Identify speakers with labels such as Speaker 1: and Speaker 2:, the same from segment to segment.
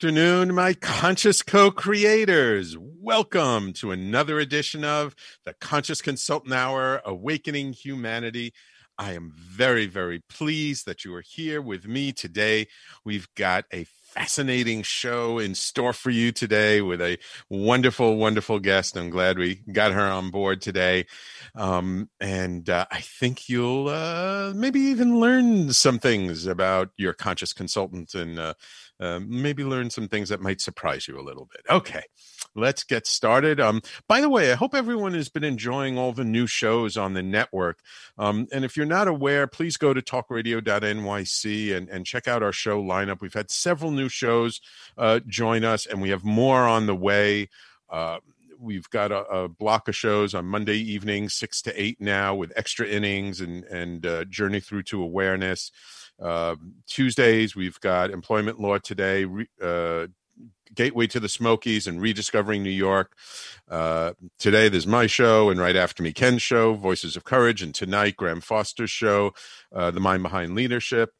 Speaker 1: afternoon, my conscious co creators. Welcome to another edition of the Conscious Consultant Hour Awakening Humanity. I am very, very pleased that you are here with me today. We've got a fascinating show in store for you today with a wonderful, wonderful guest. I'm glad we got her on board today. Um, and uh, I think you'll uh, maybe even learn some things about your conscious consultant and uh, uh maybe learn some things that might surprise you a little bit. Okay let's get started. Um, by the way, I hope everyone has been enjoying all the new shows on the network. Um, and if you're not aware, please go to talkradio.nyc and, and check out our show lineup. We've had several new shows uh, join us, and we have more on the way. Uh, we've got a, a, block of shows on Monday evening, six to eight now, with extra innings and and uh, journey through to awareness. Uh, Tuesdays we've got employment law today, uh, Gateway to the Smokies and Rediscovering New York. Uh, today, there's my show, and right after me, Ken's show, Voices of Courage, and tonight, Graham Foster's show, uh, The Mind Behind Leadership.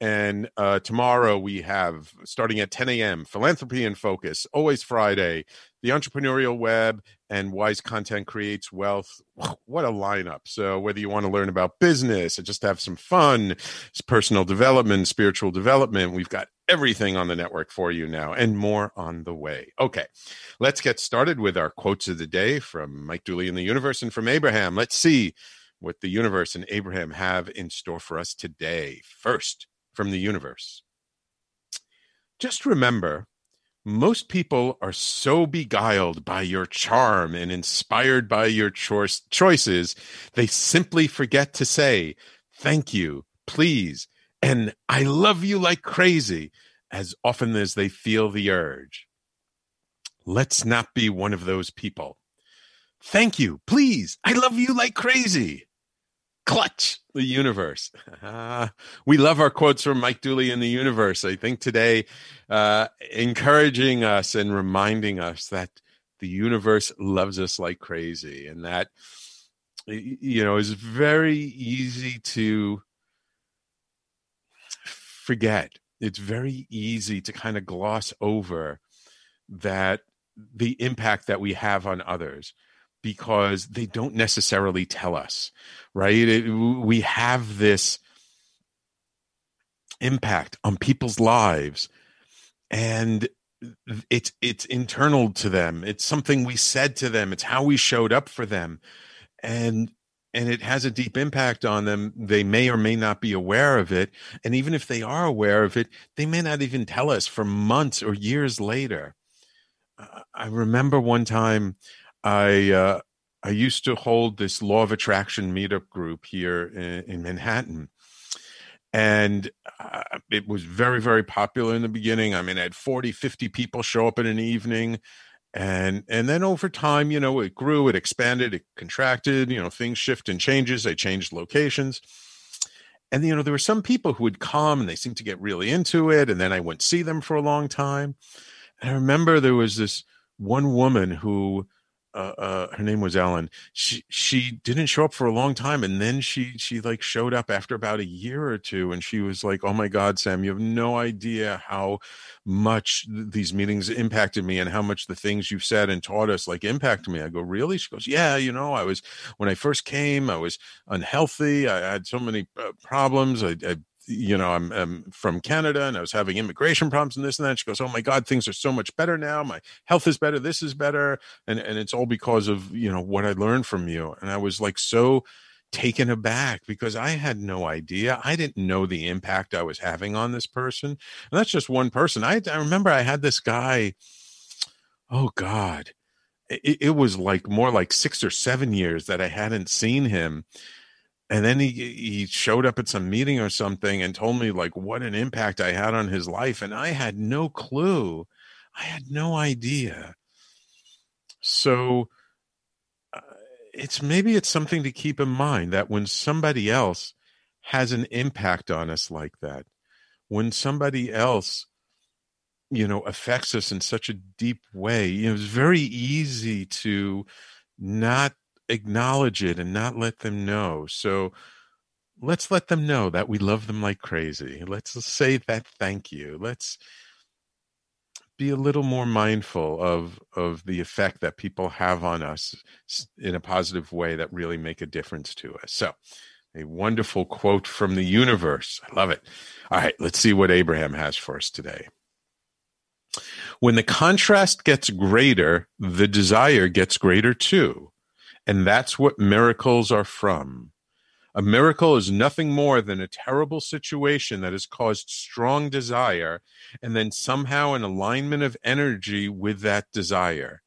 Speaker 1: And uh, tomorrow we have, starting at 10 a.m., Philanthropy in Focus, always Friday, the Entrepreneurial Web, and Wise Content Creates Wealth. What a lineup. So, whether you want to learn about business or just have some fun, personal development, spiritual development, we've got everything on the network for you now and more on the way. Okay, let's get started with our quotes of the day from Mike Dooley in the universe and from Abraham. Let's see what the universe and Abraham have in store for us today. First, from the universe. Just remember, most people are so beguiled by your charm and inspired by your cho- choices, they simply forget to say, thank you, please, and I love you like crazy as often as they feel the urge. Let's not be one of those people. Thank you, please, I love you like crazy clutch the universe. Uh, we love our quotes from Mike Dooley in the universe. I think today, uh, encouraging us and reminding us that the universe loves us like crazy, and that you know is very easy to forget. It's very easy to kind of gloss over that the impact that we have on others because they don't necessarily tell us, right? It, we have this impact on people's lives and it's it's internal to them. It's something we said to them. It's how we showed up for them. And and it has a deep impact on them. They may or may not be aware of it. And even if they are aware of it they may not even tell us for months or years later. Uh, i remember one time I uh, I used to hold this law of attraction meetup group here in, in Manhattan, and uh, it was very very popular in the beginning. I mean, I had 40, 50 people show up in an evening, and and then over time, you know, it grew, it expanded, it contracted. You know, things shift and changes. I changed locations. And you know, there were some people who would come and they seemed to get really into it, and then I wouldn't see them for a long time. And I remember there was this one woman who uh, uh, her name was Ellen. She she didn't show up for a long time, and then she she like showed up after about a year or two, and she was like, "Oh my God, Sam, you have no idea how much th- these meetings impacted me, and how much the things you've said and taught us like impacted me." I go, "Really?" She goes, "Yeah, you know, I was when I first came, I was unhealthy. I had so many uh, problems. I, I you know, I'm, I'm, from Canada and I was having immigration problems and this and that. She goes, Oh my God, things are so much better now. My health is better. This is better. And, and it's all because of, you know, what I learned from you. And I was like so taken aback because I had no idea. I didn't know the impact I was having on this person. And that's just one person. I, I remember I had this guy, oh God, it, it was like more like six or seven years that I hadn't seen him and then he he showed up at some meeting or something and told me like what an impact I had on his life and I had no clue. I had no idea. So uh, it's maybe it's something to keep in mind that when somebody else has an impact on us like that, when somebody else you know affects us in such a deep way, you know, it's very easy to not acknowledge it and not let them know. So let's let them know that we love them like crazy. Let's say that thank you. Let's be a little more mindful of of the effect that people have on us in a positive way that really make a difference to us. So, a wonderful quote from the universe. I love it. All right, let's see what Abraham has for us today. When the contrast gets greater, the desire gets greater too. And that's what miracles are from. A miracle is nothing more than a terrible situation that has caused strong desire and then somehow an alignment of energy with that desire.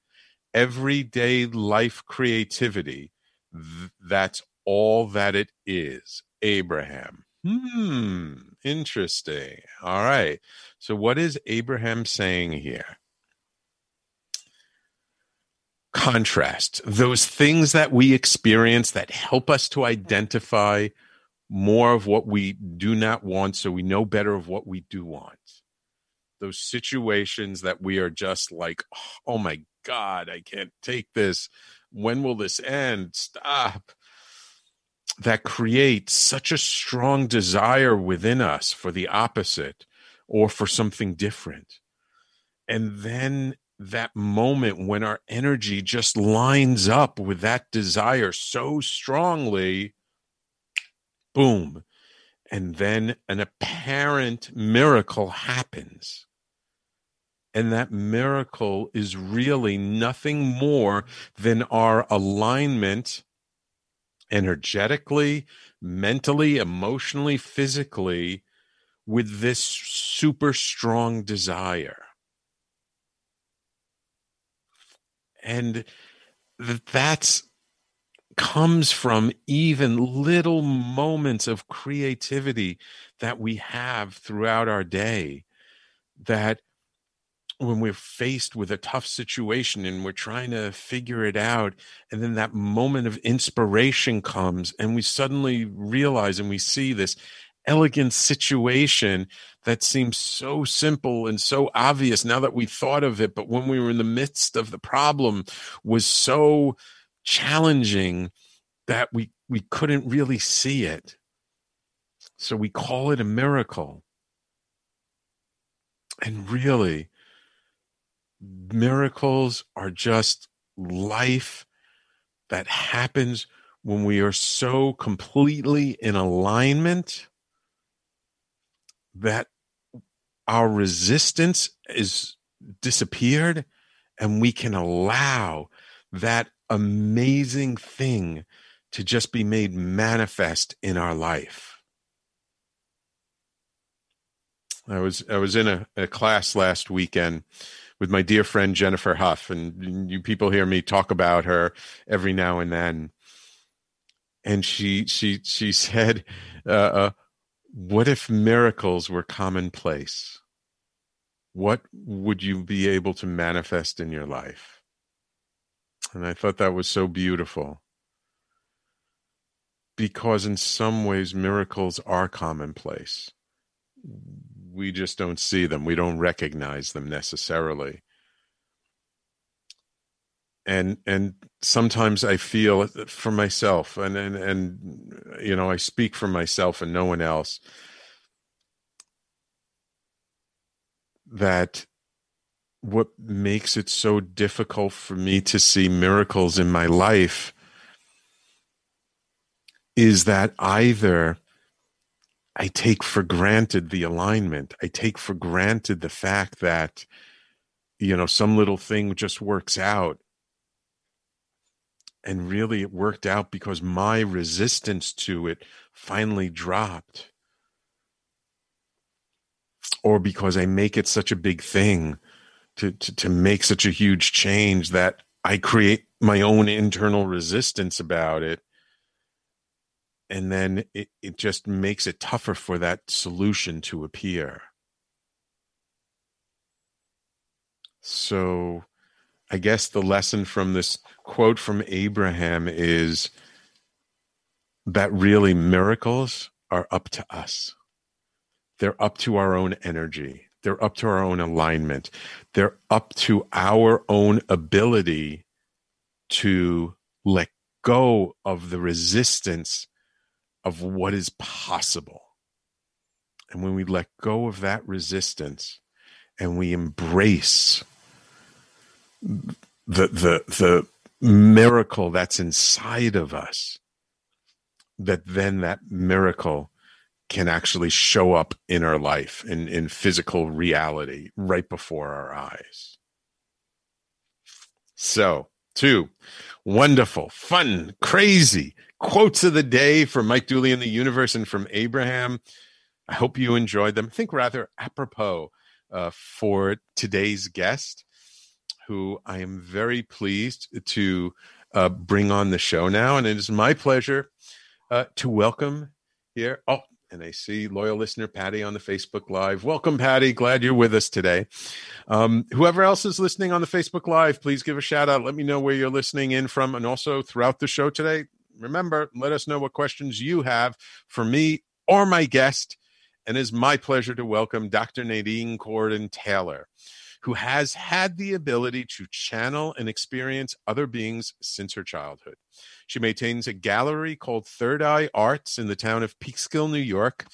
Speaker 1: Everyday life creativity, th- that's all that it is. Abraham. Hmm, interesting. All right. So, what is Abraham saying here? Contrast, those things that we experience that help us to identify more of what we do not want so we know better of what we do want. Those situations that we are just like, oh my God, I can't take this. When will this end? Stop. That creates such a strong desire within us for the opposite or for something different. And then that moment when our energy just lines up with that desire so strongly, boom. And then an apparent miracle happens. And that miracle is really nothing more than our alignment energetically, mentally, emotionally, physically with this super strong desire. And that's comes from even little moments of creativity that we have throughout our day that when we're faced with a tough situation and we're trying to figure it out and then that moment of inspiration comes and we suddenly realize and we see this elegant situation that seems so simple and so obvious now that we thought of it but when we were in the midst of the problem was so challenging that we we couldn't really see it. So we call it a miracle. And really miracles are just life that happens when we are so completely in alignment that our resistance is disappeared and we can allow that amazing thing to just be made manifest in our life. I was I was in a, a class last weekend with my dear friend Jennifer Huff, and you people hear me talk about her every now and then. And she she she said, uh, uh, what if miracles were commonplace? What would you be able to manifest in your life? And I thought that was so beautiful. Because in some ways, miracles are commonplace. We just don't see them, we don't recognize them necessarily. And and sometimes I feel uh, for myself, and and and you know, I speak for myself and no one else. That what makes it so difficult for me to see miracles in my life is that either I take for granted the alignment, I take for granted the fact that, you know, some little thing just works out. And really, it worked out because my resistance to it finally dropped. Or because I make it such a big thing to, to, to make such a huge change that I create my own internal resistance about it. And then it, it just makes it tougher for that solution to appear. So I guess the lesson from this quote from Abraham is that really miracles are up to us. They're up to our own energy. They're up to our own alignment. They're up to our own ability to let go of the resistance of what is possible. And when we let go of that resistance and we embrace the the the miracle that's inside of us, that then that miracle can actually show up in our life in, in physical reality right before our eyes. So, two wonderful, fun, crazy quotes of the day from Mike Dooley in the universe and from Abraham. I hope you enjoyed them. I think rather apropos uh, for today's guest, who I am very pleased to uh, bring on the show now. And it is my pleasure uh, to welcome here. Oh, and I see loyal listener Patty on the Facebook Live. Welcome, Patty. Glad you're with us today. Um, whoever else is listening on the Facebook Live, please give a shout out. Let me know where you're listening in from, and also throughout the show today. Remember, let us know what questions you have for me or my guest. And it's my pleasure to welcome Dr. Nadine Gordon Taylor who has had the ability to channel and experience other beings since her childhood. She maintains a gallery called Third Eye Arts in the town of Peekskill, New York.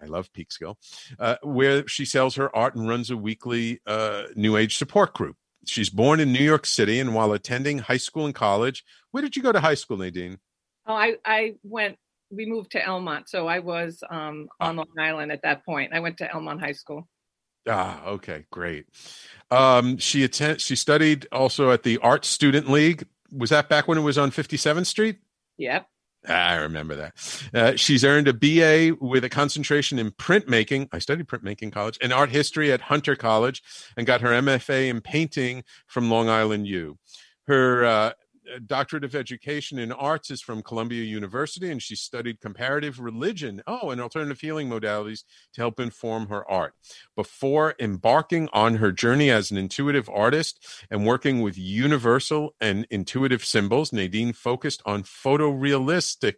Speaker 1: I love Peekskill, uh, where she sells her art and runs a weekly uh, New Age support group. She's born in New York City, and while attending high school and college, where did you go to high school, Nadine?
Speaker 2: Oh, I, I went, we moved to Elmont. So I was um, on ah. Long Island at that point. I went to Elmont High School.
Speaker 1: Ah, okay, great. Um, she attend. She studied also at the Art Student League. Was that back when it was on Fifty Seventh Street?
Speaker 2: Yep.
Speaker 1: I remember that. Uh, she's earned a BA with a concentration in printmaking. I studied printmaking college and art history at Hunter College, and got her MFA in painting from Long Island U. Her uh, doctorate of education in arts is from Columbia University, and she studied comparative religion, oh, and alternative healing modalities to help inform her art. Before embarking on her journey as an intuitive artist and working with universal and intuitive symbols, Nadine focused on photorealistic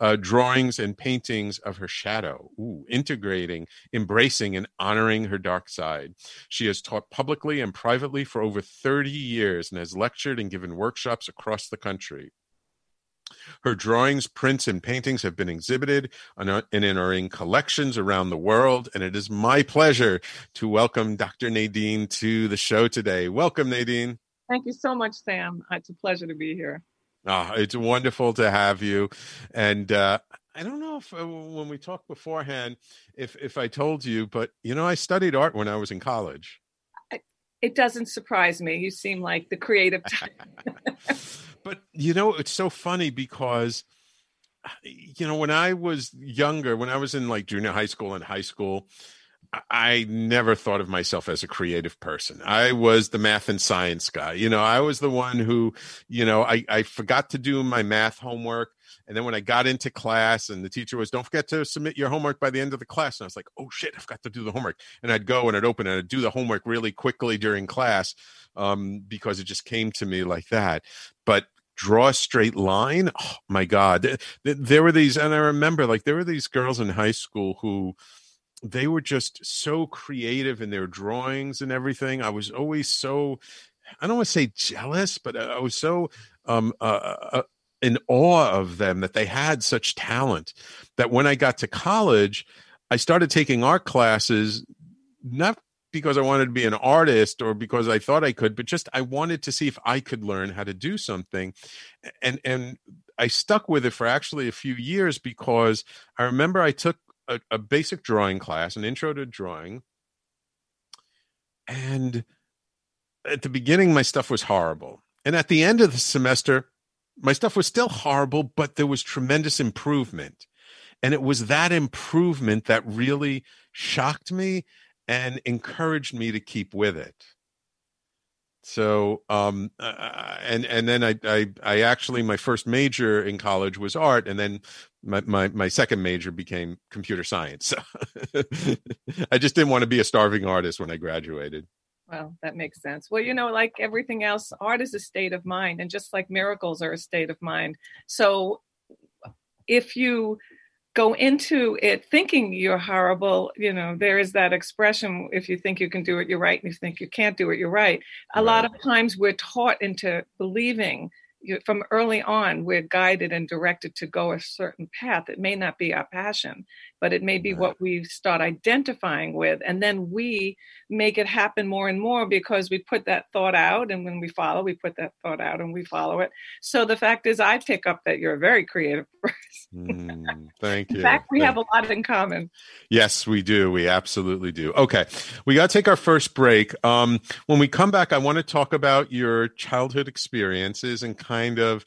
Speaker 1: uh, drawings and paintings of her shadow, Ooh, integrating, embracing, and honoring her dark side. She has taught publicly and privately for over 30 years and has lectured and given workshops across the country. Her drawings, prints, and paintings have been exhibited and in are in collections around the world. And it is my pleasure to welcome Dr. Nadine to the show today. Welcome, Nadine.
Speaker 2: Thank you so much, Sam. It's a pleasure to be here.
Speaker 1: Oh, it's wonderful to have you. And uh, I don't know if uh, when we talked beforehand, if if I told you, but you know, I studied art when I was in college.
Speaker 2: It doesn't surprise me. You seem like the creative type.
Speaker 1: but you know, it's so funny because you know, when I was younger, when I was in like junior high school and high school, I never thought of myself as a creative person. I was the math and science guy. You know, I was the one who, you know, I, I forgot to do my math homework. And then when I got into class and the teacher was, don't forget to submit your homework by the end of the class. And I was like, oh shit, I've got to do the homework. And I'd go and I'd open and I'd do the homework really quickly during class um, because it just came to me like that. But draw a straight line, oh my God. There were these, and I remember like there were these girls in high school who, they were just so creative in their drawings and everything. I was always so I don't want to say jealous, but I was so um, uh, uh, uh, in awe of them that they had such talent that when I got to college, I started taking art classes, not because I wanted to be an artist or because I thought I could, but just I wanted to see if I could learn how to do something. And and I stuck with it for actually a few years because I remember I took a, a basic drawing class, an intro to drawing, and at the beginning my stuff was horrible. And at the end of the semester, my stuff was still horrible, but there was tremendous improvement. And it was that improvement that really shocked me and encouraged me to keep with it. So, um, uh, uh, and and then I, I I actually my first major in college was art, and then my my, my second major became computer science. I just didn't want to be a starving artist when I graduated.
Speaker 2: Well, that makes sense. Well, you know, like everything else, art is a state of mind, and just like miracles are a state of mind. So, if you go into it thinking you're horrible you know there is that expression if you think you can do it you're right and if you think you can't do it you're right a right. lot of times we're taught into believing from early on we're guided and directed to go a certain path. It may not be our passion but it may be right. what we start identifying with and then we make it happen more and more because we put that thought out and when we follow we put that thought out and we follow it. So the fact is i pick up that you're a very creative person.
Speaker 1: Mm, thank you.
Speaker 2: in fact we
Speaker 1: thank
Speaker 2: have a lot in common.
Speaker 1: Yes we do. We absolutely do. Okay we got to take our first break. Um, when we come back i want to talk about your childhood experiences and kind of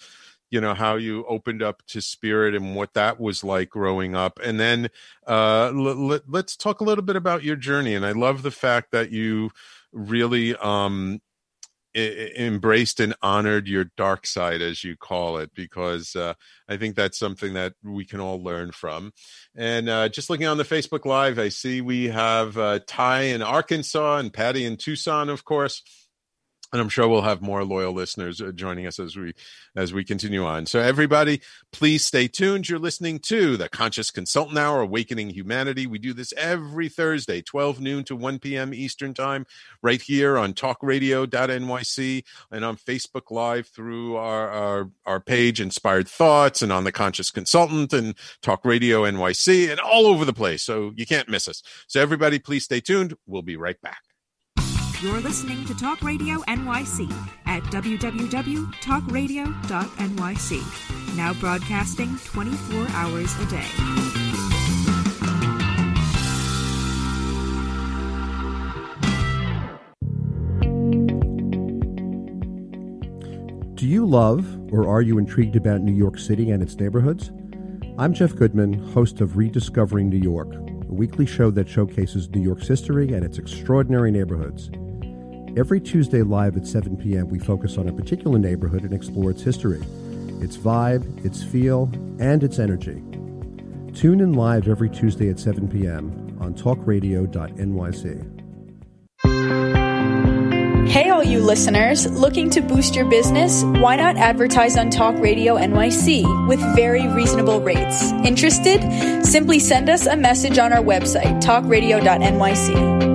Speaker 1: you know how you opened up to spirit and what that was like growing up. And then uh, l- l- let's talk a little bit about your journey. And i love the fact that you really um, embraced and honored your dark side as you call it because uh, i think that's something that we can all learn from. And uh, just looking on the facebook live i see we have uh, ty in arkansas and patty in tucson of course and I'm sure we'll have more loyal listeners uh, joining us as we as we continue on. So everybody, please stay tuned. You're listening to the Conscious Consultant Hour, Awakening Humanity. We do this every Thursday, 12 noon to 1 p.m. Eastern Time, right here on TalkRadio.nyc and on Facebook Live through our our, our page Inspired Thoughts and on the Conscious Consultant and Talk Radio NYC and all over the place. So you can't miss us. So everybody, please stay tuned. We'll be right back.
Speaker 3: You're listening to Talk Radio NYC at www.talkradio.nyc. Now broadcasting 24 hours a day.
Speaker 4: Do you love or are you intrigued about New York City and its neighborhoods? I'm Jeff Goodman, host of Rediscovering New York, a weekly show that showcases New York's history and its extraordinary neighborhoods. Every Tuesday live at 7 p.m., we focus on a particular neighborhood and explore its history, its vibe, its feel, and its energy. Tune in live every Tuesday at 7 p.m. on talkradio.nyc.
Speaker 5: Hey, all you listeners, looking to boost your business? Why not advertise on Talk Radio NYC with very reasonable rates? Interested? Simply send us a message on our website, talkradio.nyc.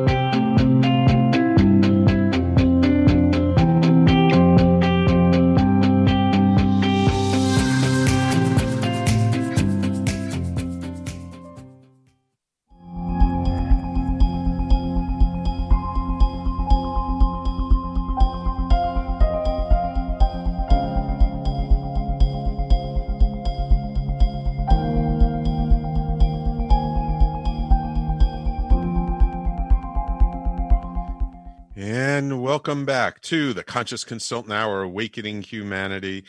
Speaker 1: Welcome back to the Conscious Consultant Hour Awakening Humanity.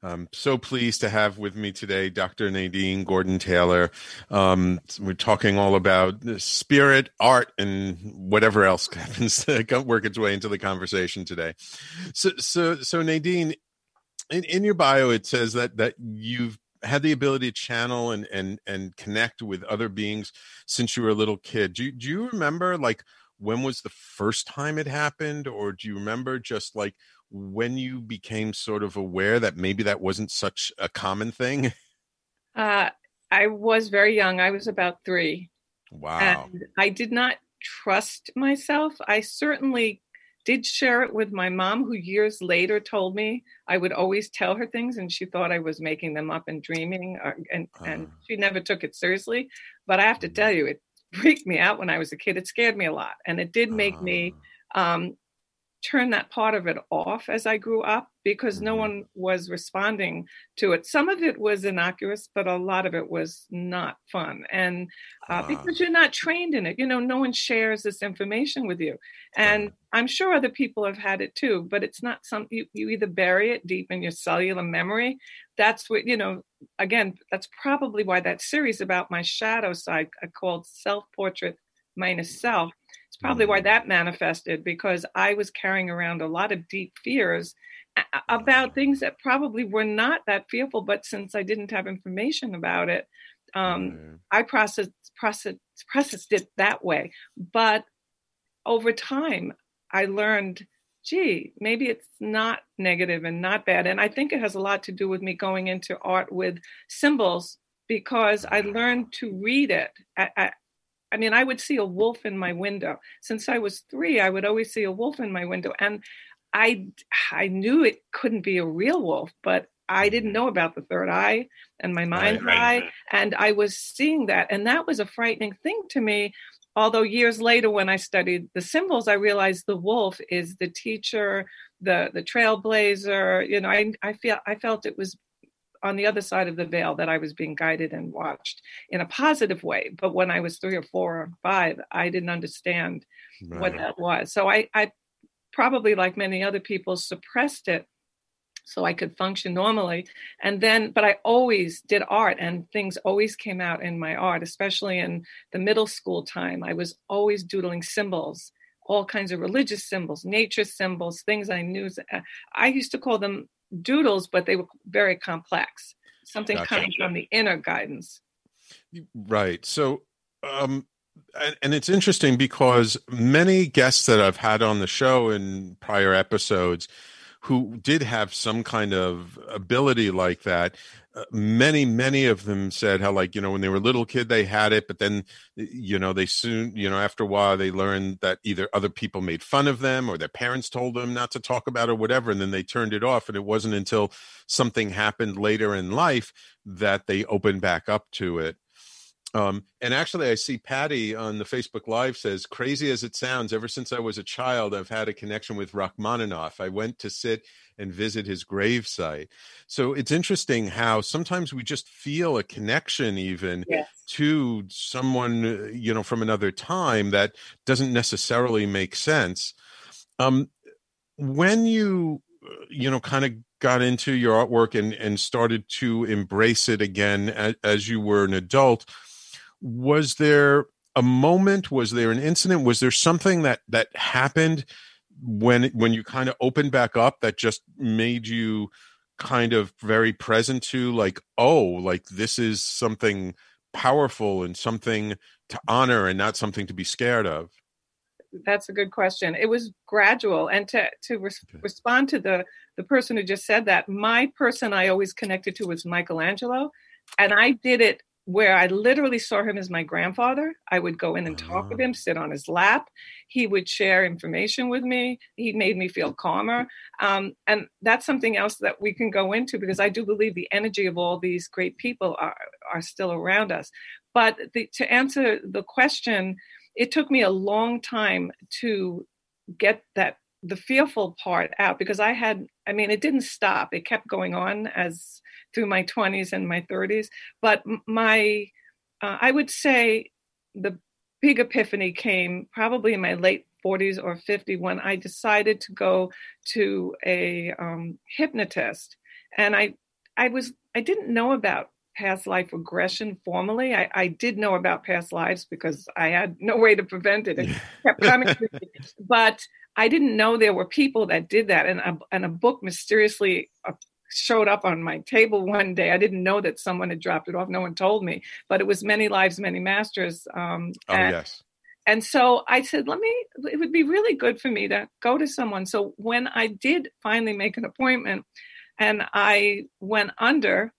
Speaker 1: I'm so pleased to have with me today Dr. Nadine Gordon Taylor. Um, we're talking all about spirit, art, and whatever else happens to work its way into the conversation today. So, so, so Nadine, in, in your bio, it says that that you've had the ability to channel and and and connect with other beings since you were a little kid. Do you, do you remember like when was the first time it happened, or do you remember just like when you became sort of aware that maybe that wasn't such a common thing?
Speaker 2: Uh, I was very young. I was about three.
Speaker 1: Wow.
Speaker 2: And I did not trust myself. I certainly did share it with my mom, who years later told me I would always tell her things, and she thought I was making them up and dreaming, or, uh, and uh. and she never took it seriously. But I have to mm. tell you, it freaked me out when I was a kid. It scared me a lot, and it did make uh. me um, turn that part of it off as I grew up because no mm-hmm. one was responding to it. Some of it was innocuous, but a lot of it was not fun. And uh, because you're not trained in it, you know, no one shares this information with you. And I'm sure other people have had it too, but it's not something you, you either bury it deep in your cellular memory. That's what, you know, again, that's probably why that series about my shadow side uh, called Self Portrait Minus Self it's probably why mm. that manifested because I was carrying around a lot of deep fears about things that probably were not that fearful, but since I didn't have information about it, um, mm-hmm. I processed, processed processed it that way. But over time, I learned, gee, maybe it's not negative and not bad. And I think it has a lot to do with me going into art with symbols because I learned to read it. I, I, I mean, I would see a wolf in my window. Since I was three, I would always see a wolf in my window. And I I knew it couldn't be a real wolf, but I didn't know about the third eye and my mind's right, right. eye. And I was seeing that. And that was a frightening thing to me. Although years later, when I studied the symbols, I realized the wolf is the teacher, the the trailblazer. You know, I I feel I felt it was on the other side of the veil that I was being guided and watched in a positive way. But when I was three or four or five, I didn't understand right. what that was. So I, I probably, like many other people, suppressed it so I could function normally. And then, but I always did art and things always came out in my art, especially in the middle school time. I was always doodling symbols, all kinds of religious symbols, nature symbols, things I knew. I used to call them doodles, but they were very complex. Something gotcha. coming from the inner guidance.
Speaker 1: Right. So, um, and, and it's interesting because many guests that I've had on the show in prior episodes who did have some kind of ability like that uh, many many of them said how like you know when they were little kid they had it but then you know they soon you know after a while they learned that either other people made fun of them or their parents told them not to talk about it or whatever and then they turned it off and it wasn't until something happened later in life that they opened back up to it um, and actually, I see Patty on the Facebook Live says, crazy as it sounds, ever since I was a child, I've had a connection with Rachmaninoff. I went to sit and visit his gravesite. So it's interesting how sometimes we just feel a connection, even yes. to someone, uh, you know, from another time that doesn't necessarily make sense. Um, when you, uh, you know, kind of got into your artwork and, and started to embrace it again as, as you were an adult, was there a moment? Was there an incident? Was there something that that happened when when you kind of opened back up that just made you kind of very present to like oh like this is something powerful and something to honor and not something to be scared of?
Speaker 2: That's a good question. It was gradual and to to res- okay. respond to the the person who just said that my person i always connected to was michelangelo and i did it where I literally saw him as my grandfather. I would go in and talk with him, sit on his lap. He would share information with me. He made me feel calmer. Um, and that's something else that we can go into because I do believe the energy of all these great people are, are still around us. But the, to answer the question, it took me a long time to get that the fearful part out because I had, I mean, it didn't stop. It kept going on as through my 20s and my 30s. But my, uh, I would say the big epiphany came probably in my late 40s or 50 when I decided to go to a um, hypnotist. And I, I was, I didn't know about past life regression formally. I, I did know about past lives because I had no way to prevent it. It kept coming. But I didn't know there were people that did that. And a, and a book mysteriously uh, showed up on my table one day. I didn't know that someone had dropped it off. No one told me, but it was Many Lives, Many Masters. Um,
Speaker 1: oh, and, yes.
Speaker 2: And so I said, let me, it would be really good for me to go to someone. So when I did finally make an appointment and I went under,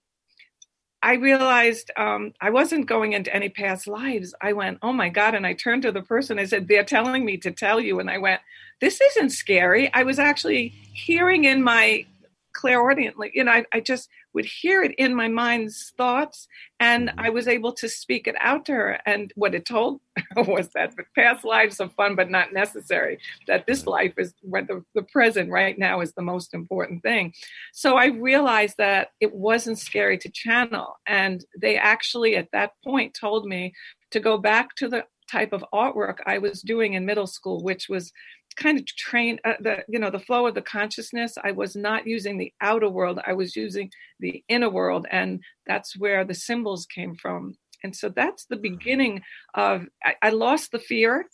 Speaker 2: I realized um, I wasn't going into any past lives. I went, oh my God. And I turned to the person. I said, they're telling me to tell you. And I went, this isn't scary. I was actually hearing in my clairaudiently, you know, I, I just would hear it in my mind's thoughts and mm-hmm. I was able to speak it out to her. And what it told was that past lives are fun, but not necessary, that this life is the, the present right now is the most important thing. So I realized that it wasn't scary to channel. And they actually, at that point, told me to go back to the type of artwork I was doing in middle school, which was kind of train uh, the you know the flow of the consciousness. I was not using the outer world. I was using the inner world and that's where the symbols came from. And so that's the beginning of I, I lost the fear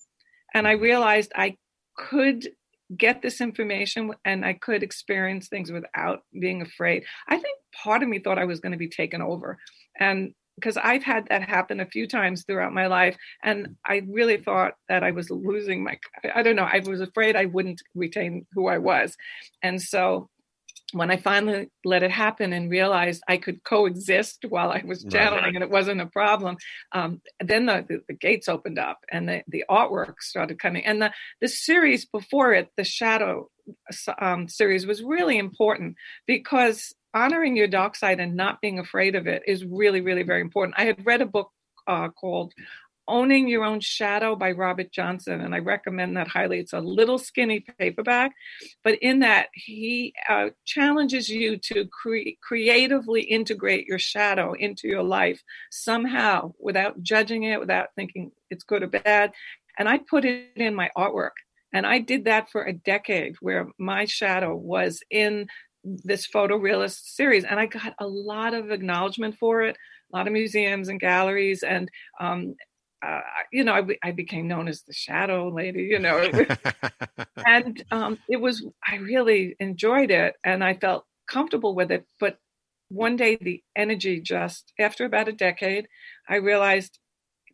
Speaker 2: and i realized i could get this information and i could experience things without being afraid. I think part of me thought i was going to be taken over and because I've had that happen a few times throughout my life. And I really thought that I was losing my, I don't know, I was afraid I wouldn't retain who I was. And so when I finally let it happen and realized I could coexist while I was channeling right. and it wasn't a problem, um, then the, the, the, gates opened up and the, the artwork started coming. And the, the series before it, the Shadow um, series, was really important because honoring your dark side and not being afraid of it is really, really very important. I had read a book uh, called Owning Your Own Shadow by Robert Johnson, and I recommend that highly. It's a little skinny paperback, but in that, he uh, challenges you to cre- creatively integrate your shadow into your life somehow without judging it, without thinking it's good or bad. And I put it in my artwork. And I did that for a decade where my shadow was in this photorealist series and i got a lot of acknowledgement for it a lot of museums and galleries and um, uh, you know I, I, became known as the shadow lady you know. And um, it was i really enjoyed it and i felt comfortable with it but one day the energy just after about a decade i realized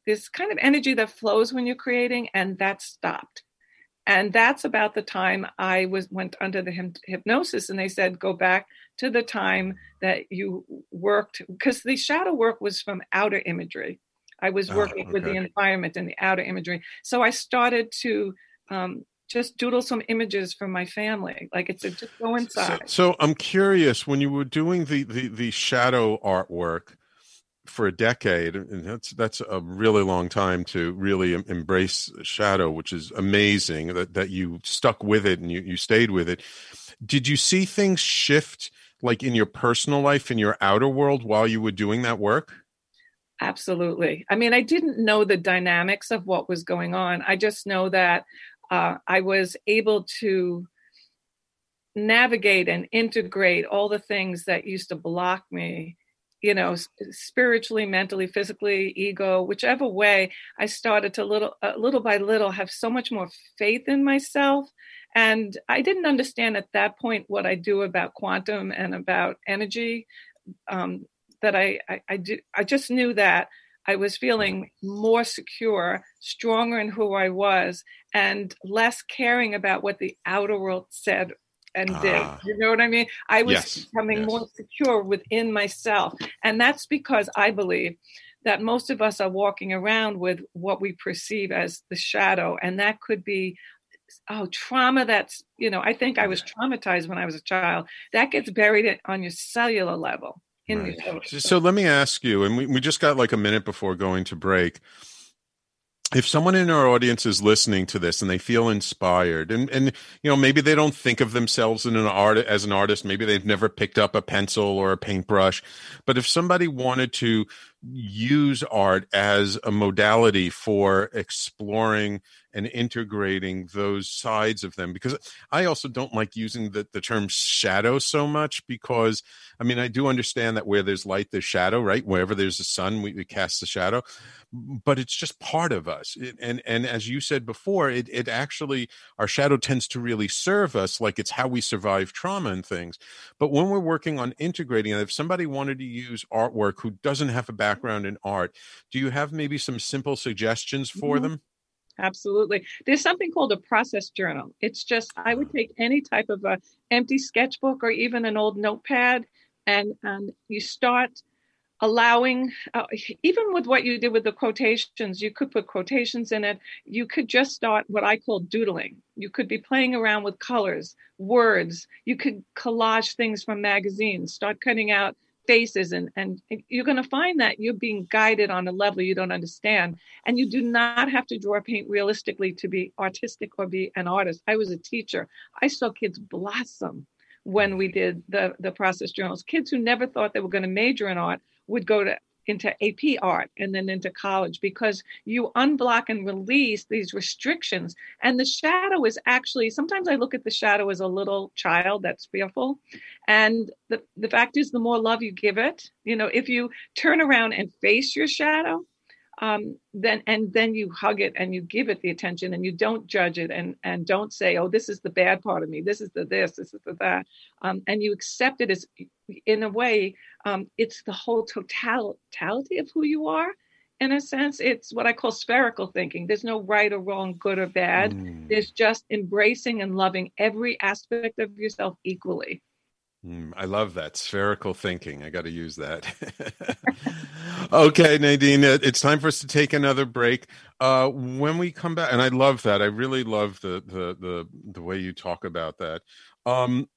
Speaker 2: this kind of energy that flows when you're creating and that stopped and that's about the time i was went under the hypnosis and they said go back to the time that you worked because the shadow work was from outer imagery. I was ah, working oh, okay. with the environment and the outer imagery. So i started to um, just doodle some images from my family like it's a, just go inside
Speaker 1: so, so i'm curious when you were doing the the, the shadow artwork for a decade and that's that's a really long time to really embrace shadow which is amazing that, that you stuck with it and you, you stayed with it. Did you see things shift like in your personal life in your outer world while you were doing that work?
Speaker 2: Absolutely. I mean i didn't know the dynamics of what was going on. I just know that uh, i was able to navigate and integrate all the things that used to block me you know spiritually mentally physically ego whichever way i started to little uh, little by little have so much more faith in myself. And i didn't understand at that point what i do about quantum and about energy um, that I, I i do i just knew that i was feeling more secure stronger in who i was and less caring about what the outer world said and did. Ah. You know what I mean? I was yes, becoming yes. more secure within myself. And that's because I believe that most of us are walking around with what we perceive as the shadow. And that could be, oh, trauma that's, you know, I think I was traumatized when I was a child. That gets buried on your cellular level. Right.
Speaker 1: So let me ask you, and we, we just got like a minute before going to break if someone in our audience is listening to this and they feel inspired and and you know maybe they don't think of themselves in an art as an artist maybe they've never picked up a pencil or a paintbrush but if somebody wanted to use art as a modality for exploring and integrating those sides of them because i also don't like using the, the term shadow so much because i mean i do understand that where there's light there's shadow right? Wherever there's a sun we, we cast the shadow but it's just part of us. It, and and as you said before it it actually our shadow tends to really serve us like it's how we survive trauma and things. But when we're working on integrating if somebody wanted to use artwork who doesn't have a background in art. Do you have maybe some simple suggestions for mm-hmm. them?
Speaker 2: Absolutely. There's something called a process journal. It's just i would take any type of a empty sketchbook or even an old notepad and and you start allowing uh, even with what you did with the quotations you could put quotations in it. You could just start what i call doodling. You could be playing around with colors words. You could collage things from magazines start cutting out faces and and you're going to find that you're being guided on a level you don't understand and you do not have to draw paint realistically to be artistic or be an artist. I was a teacher. I saw kids blossom when we did the the process journals. Kids who never thought they were going to major in art would go to into AP art and then into college because you unblock and release these restrictions. And the shadow is actually sometimes I look at the shadow as a little child that's fearful. And the, the fact is, the more love you give it, you know, if you turn around and face your shadow, um, then and then you hug it and you give it the attention and you don't judge it and and don't say oh this is the bad part of me. This is the this this is the that. Um, and you accept it as in a way um, it's the whole totality of who you are. In a sense it's what i call spherical thinking. There's no right or wrong good or bad. Mm. there's just embracing and loving every aspect of yourself equally
Speaker 1: Mm, I love that spherical thinking. I got to use that. okay, Nadine, it's time for us to take another break. Uh, when we come back, and I love that. I really love the the the, the way you talk about that. Um,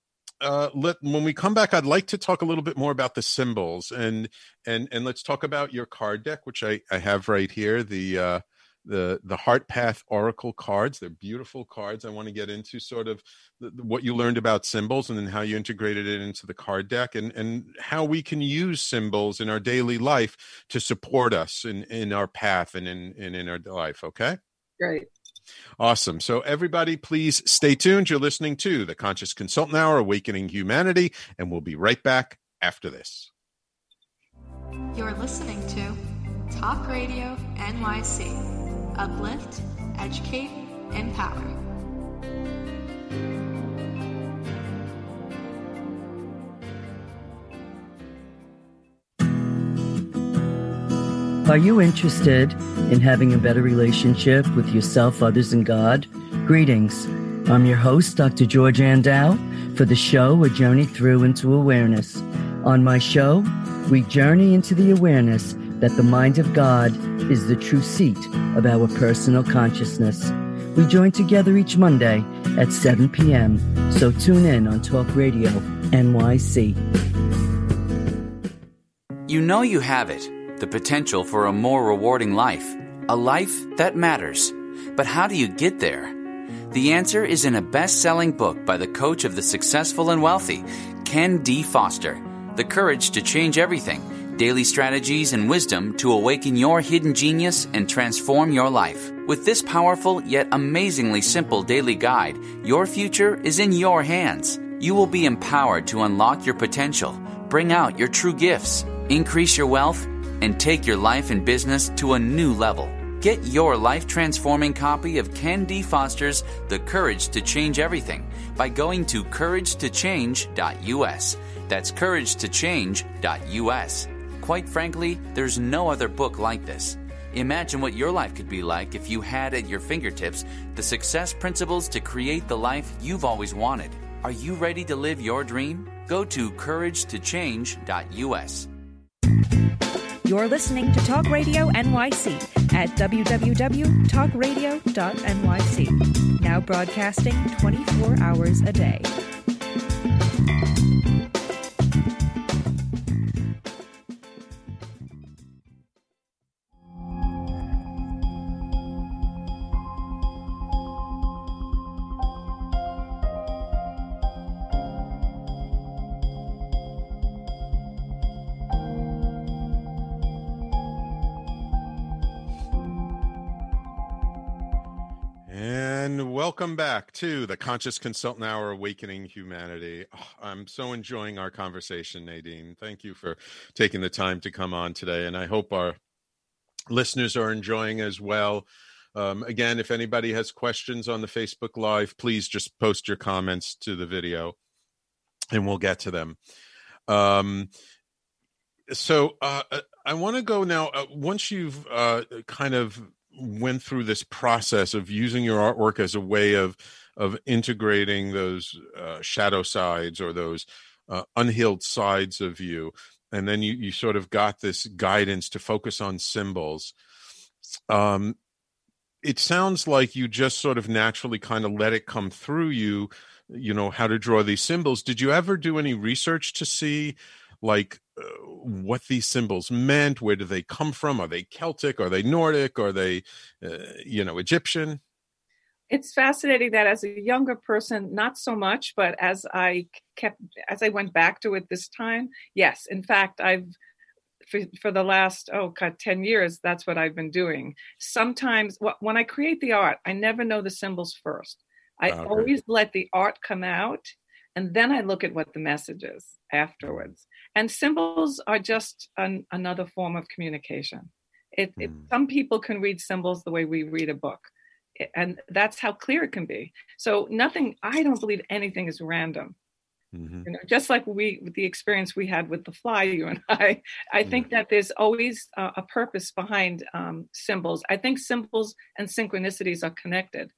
Speaker 1: uh, let when we come back, I'd like to talk a little bit more about the symbols and and and let's talk about your card deck, which I I have right here. The uh, the the heart path oracle cards they're beautiful cards i want to get into sort of the, what you learned about symbols and then how you integrated it into the card deck and and how we can use symbols in our daily life to support us in in our path and in and in our life okay
Speaker 2: great
Speaker 1: Awesome. So, everybody, please stay tuned. You're listening to the Conscious Consultant Hour, Awakening Humanity, and we'll be right back after this.
Speaker 3: You're listening to Talk Radio NYC uplift, educate, empower.
Speaker 6: Are you interested in having a better relationship with yourself, others, and God? Greetings. I'm your host, Dr. George Andow, for the show A Journey Through into Awareness. On my show, we journey into the awareness that the mind of God is the true seat of our personal consciousness. We join together each Monday at 7 p.m., so tune in on Talk Radio NYC.
Speaker 7: You know you have it the potential for a more rewarding life, a life that matters. But how do you get there? The answer is in a best selling book by the coach of the successful and wealthy, Ken D. Foster The Courage to Change Everything daily strategies and wisdom to awaken your hidden genius and transform your life. With this powerful yet amazingly simple daily guide, your future is in your hands. You will be empowered to unlock your potential, bring out your true gifts, increase your wealth, and take your life and business to a new level. Get your life transforming copy of Ken D. Foster's The Courage to Change Everything by going to couragetochange.us. That's couragetochange.us. Quite frankly, there's no other book like this. Imagine what your life could be like if you had at your fingertips the success principles to create the life you've always wanted. Are you ready to live your dream? Go to couragetochange.us.
Speaker 3: You're listening to Talk Radio NYC at www.talkradio.nyc. Now broadcasting 24 hours a day.
Speaker 1: Welcome back to the Conscious Consultant Hour Awakening Humanity. Oh, I'm so enjoying our conversation, Nadine. Thank you for taking the time to come on today. And I hope our listeners are enjoying as well. Um, again, if anybody has questions on the Facebook Live, please just post your comments to the video and we'll get to them. Um, so uh, I want to go now. Uh, once you've uh, kind of went through this process of using your artwork as a way of of integrating those uh, shadow sides or those uh, unhealed sides of you. And then you you sort of got this guidance to focus on symbols. Um it sounds like you just sort of naturally kind of let it come through you you know how to draw these symbols. Did you ever do any research to see like uh, what these symbols meant where do they come from? Are they celtic? Are they nordic? Are they uh, you know egyptian?
Speaker 2: It's fascinating that as a younger person not so much but as i kept as i went back to it this time yes. In fact i've for, for the last oh god 10 years that's what i've been doing. Sometimes when i create the art i never know the symbols first. I okay. always let the art come out and then i look at what the message is afterwards. And symbols are just an, another form of communication. It, it, hmm. some people can read symbols the way we read a book and that's how clear it can be. So nothing i don't believe anything is random. Mm-hmm. you know, just like we with the experience we had with the fly you and i i mm think that there's always uh, a purpose behind um, symbols. I think symbols and synchronicities are connected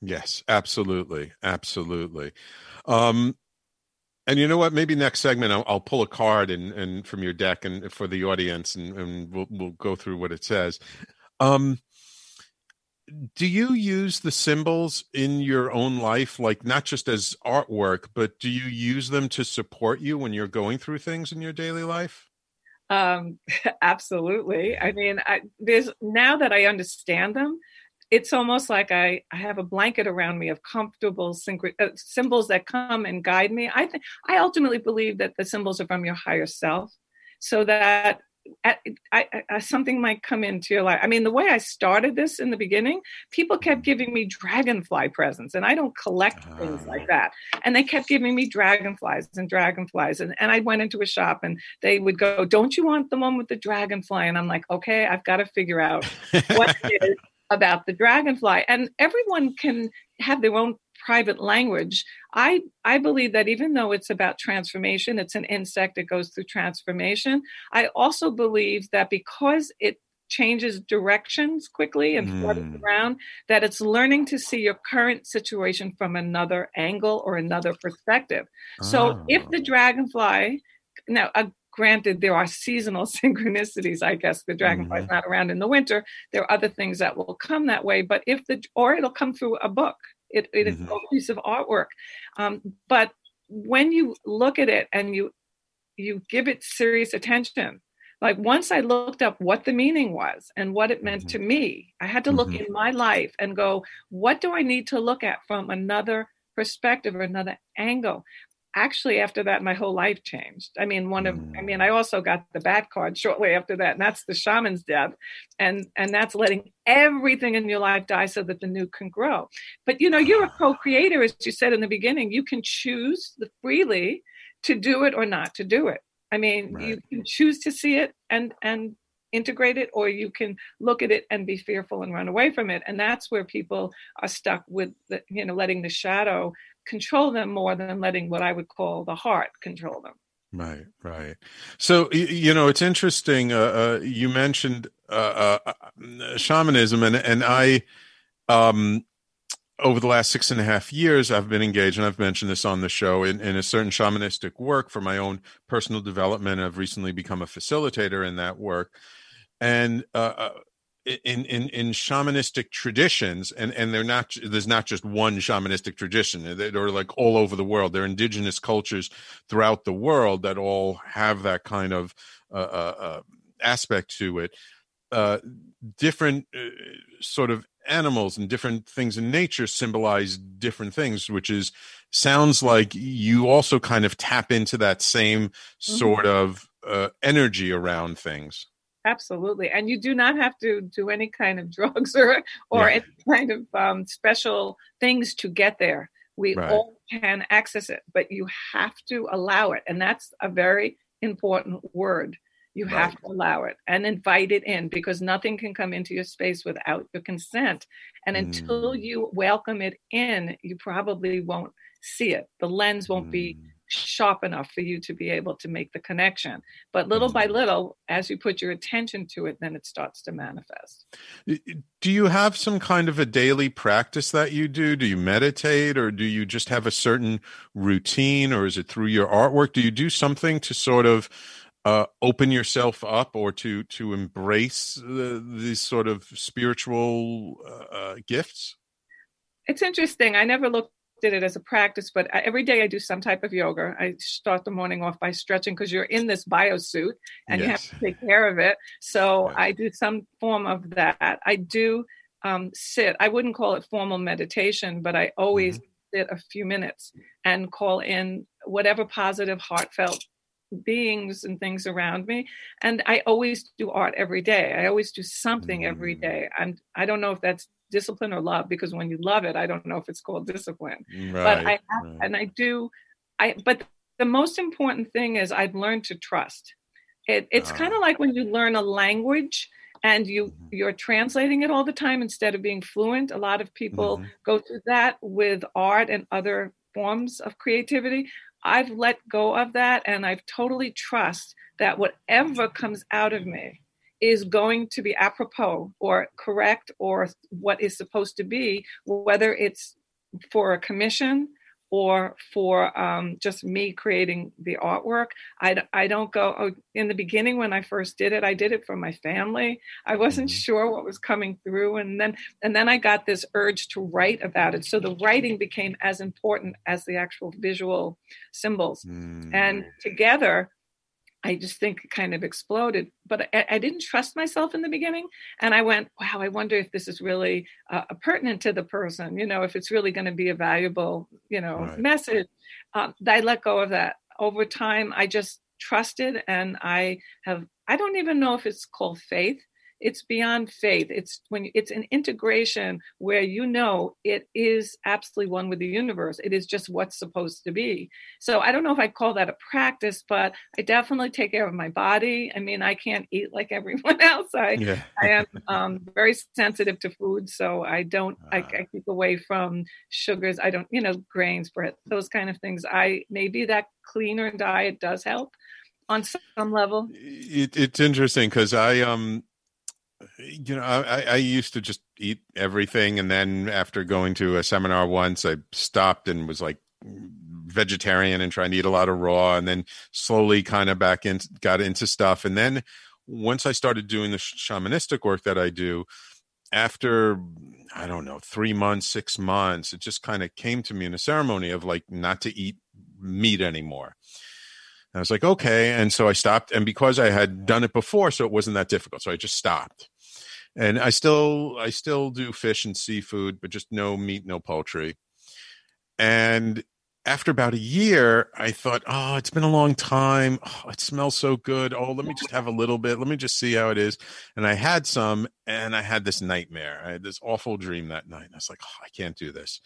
Speaker 1: yes absolutely absolutely um and you know what? Maybe next segment I'll, I'll, pull a card and, and from your deck and for the audience, and, and we'll we'll go through what it says. Um, do you use the symbols in your own life, like not just as artwork, but do you use them to support you when you're going through things in your daily life?
Speaker 2: Um, absolutely. I mean, I, there's now that I understand them, it's almost like I, I have a blanket around me of comfortable synch- uh, symbols that come and guide me. I think I ultimately believe that the symbols are from your higher self, so that at, I, I, something might come into your life. I mean, the way I started this in the beginning, people kept giving me dragonfly presents, and I don't collect uh. things like that. And they kept giving me dragonflies and dragonflies, and, and I went into a shop, and they would go, "Don't you want the one with the dragonfly?" And I'm like, "Okay, I've got to figure out what it is." About the dragonfly and everyone can have their own private language i i believe that even though it's about transformation it's an insect that goes through transformation i also believe that because it changes directions quickly and mm. around that it's learning to see your current situation from another angle or another perspective so oh. if the dragonfly now a granted there are seasonal synchronicities i guess the dragonfly mm-hmm. not around in the winter there are other things that will come that way but if the or it'll come through a book it, it mm-hmm. is a piece of artwork um, but when you look at it and you you give it serious attention like once i looked up what the meaning was and what it meant mm-hmm. to me i had to look mm-hmm. in my life and go what do i need to look at from another perspective or another angle actually after that my whole life changed. I mean one of i mean mm. i also got the bat card shortly after that and that's the shaman's death and and that's letting everything in your life die so that the new can grow. But you know you're a co-creator as you said in the beginning. You can choose freely to do it or not to do it. I mean right. you can choose to see it and and integrate it or you can look at it and be fearful and run away from it and that's where people are stuck with the, you know letting the shadow control them more than letting what I would call the heart control them.
Speaker 1: Right, right. So you know, it's interesting. Uh, uh, you mentioned uh, uh, uh, shamanism, and and I, um, over the last six and a half years, I've been engaged, and I've mentioned this on the show in, in a certain shamanistic work for my own personal development. I've recently become a facilitator in that work, and uh, in in in shamanistic traditions and and they're not there's not just one shamanistic tradition. They're like all over the world. They're indigenous cultures throughout the world that all have that kind of uh, uh, uh aspect to it. Uh, different uh, sort of animals and different things in nature symbolize different things which is sounds like you also kind of tap into that same mm-hmm. sort of uh, energy around things
Speaker 2: absolutely. And you do not have to do any kind of drugs or or yeah. any kind of um, special things to get there. We right. all can access it, but you have to allow it, and that's a very important word. You right. have to allow it and invite it in because nothing can come into your space without your consent. And until mm. you welcome it in, you probably won't see it. The lens won't mm. be sharp enough for you to be able to make the connection. But little by mm-hmm. little, as you put your attention to it, then it starts to manifest.
Speaker 1: Do you have some kind of a daily practice that you do? Do you meditate or do you just have a certain routine or is it through your artwork? Do you do something to sort of uh, open yourself up or to to embrace the, these sort of spiritual uh, uh gifts?
Speaker 2: It's interesting. I never looked did it as a practice, but every day I do some type of yoga. I start the morning off by stretching because you're in this biosuit and yes. you have to take care of it. So I do some form of that. I do um, sit. I wouldn't call it formal meditation, but I always mm-hmm. sit a few minutes and call in whatever positive, heartfelt beings and things around me and i always do art every day i always do something every mm. day and i don't know if that's discipline or love because when you love it i don't know if it's called discipline right, but i have, right. and i do i but the most important thing is i've learned to trust it, it's kind of ah. like when you learn a language and you mm-hmm. you're translating it all the time instead of being fluent a lot of people mm-hmm. go through that with art and other forms of creativity i've let go of that and i've totally trust that whatever comes out of me is going to be apropos or correct or what is supposed to be, whether it's for a commission or for um, just me creating the artwork. I, I don't go, oh, in the beginning when I first did it, I did it for my family. I wasn't mm-hmm. sure what was coming through. And then, and then I got this urge to write about it. So the writing became as important as the actual visual symbols. Mm. And together, I just think it kind of exploded. But I, I, didn't trust myself in the beginning. And I went, wow, I wonder if this is really uh, pertinent to the person, you know, if it's really going to be a valuable, you know, right. message. Um, I let go of that. Over time, I just trusted and I have, I don't even know if it's called faith it's beyond faith. It's when it's an integration where you know it is absolutely one with the universe. It is just what's supposed to be. So i don't know if i call that a practice but i definitely take care of my body. I mean i can't eat like everyone else. I yeah. i am um, very sensitive to food so i don't I, ah. I keep away from sugars. I don't you know grains bread those kind of things. I maybe that cleaner diet does help on some level.
Speaker 1: It, it's interesting because i um you know I, I used to just eat everything and then after going to a seminar once i stopped and was like vegetarian and trying to eat a lot of raw and then slowly kind of back in got into stuff. And then once i started doing the shamanistic work that i do after i don't know three months six months it just kind of came to me in a ceremony of like not to eat meat anymore I was like, okay. And so I stopped. And because I had done it before, so it wasn't that difficult. So I just stopped. And I still I still do fish and seafood, but just no meat, no poultry. And after about a year, I thought, oh, it's been a long time. Oh, it smells so good. Oh, let me just have a little bit. Let me just see how it is. And I had some, and I had this nightmare. I had this awful dream that night. And I was like, oh, I can't do this.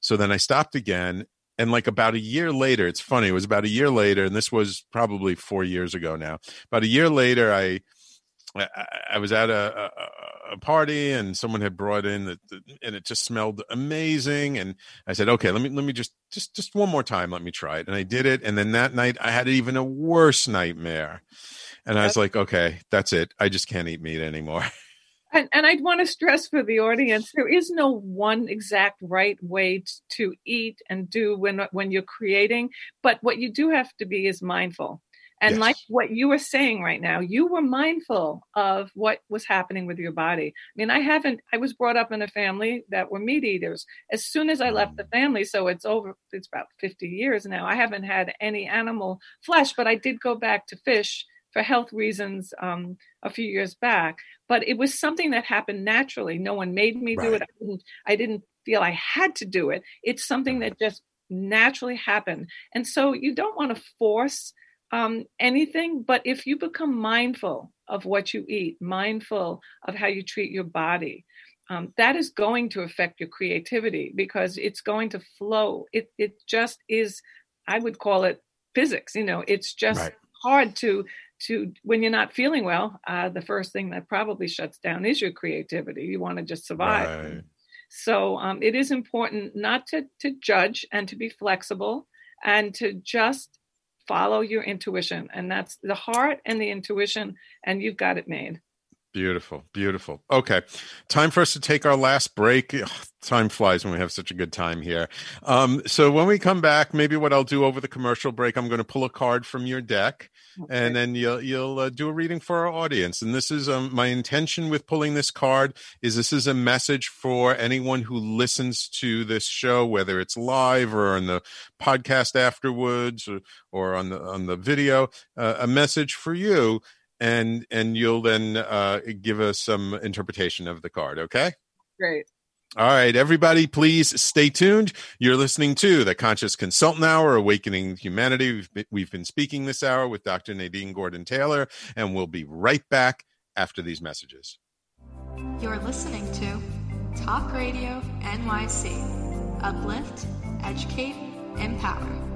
Speaker 1: So then I stopped again and like about a year later it's funny it was about a year later and this was probably four years ago now about a year later i i, I was at a, a, a, party and someone had brought in that and it just smelled amazing and i said okay let me let me just just just one more time let me try it and i did it and then that night i had even a worse nightmare and i was like okay that's it i just can't eat meat anymore
Speaker 2: And, and I'd want to stress for the audience there is no one exact right way to eat and do when when you're creating, but what you do have to be is mindful. And yes. like what you were saying right now, you were mindful of what was happening with your body. I mean, I haven't, I was brought up in a family that were meat eaters. As soon as I left the mm. family, so it's over, it's about 50 years now, I haven't had any animal flesh, but I did go back to fish for health reasons um, a few years back. But it was something that happened naturally. No one made me right. do it. I didn't, I didn't feel I had to do it. It's something that just naturally happened. And so you don't want to force um, anything, but if you become mindful of what you eat, mindful of how you treat your body. Um, that is going to affect your creativity because it's going to flow. It it just is. I would call it physics. You know, it's just right. hard to to when you're not feeling well. Uh, the first thing that probably shuts down is your creativity. You want to just survive. Right. So um, it is important not to to judge and to be flexible and to just follow your intuition and that's the heart and the intuition and you've got it made
Speaker 1: Beautiful, beautiful. Okay, time for us to take our last break. Ugh, time flies when we have such a good time here. Um, so when we come back, maybe what I'll do over the commercial break, I'm going to pull a card from your deck, okay. and then you'll you'll uh, do a reading for our audience. And this is um, my intention with pulling this card is this is a message for anyone who listens to this show, whether it's live or on the podcast afterwards or, or on the on the video. Uh, a message for you and and you'll then uh, give us some interpretation of the card. Okay.
Speaker 2: Great.
Speaker 1: All right, everybody, please stay tuned. You're listening to the Conscious Consultant Hour, Awakening Humanity. We've been, we've been speaking this hour with Dr. Nadine Gordon Taylor, and we'll be right back after these messages.
Speaker 3: You're listening to Talk Radio NYC. Uplift, educate, empower.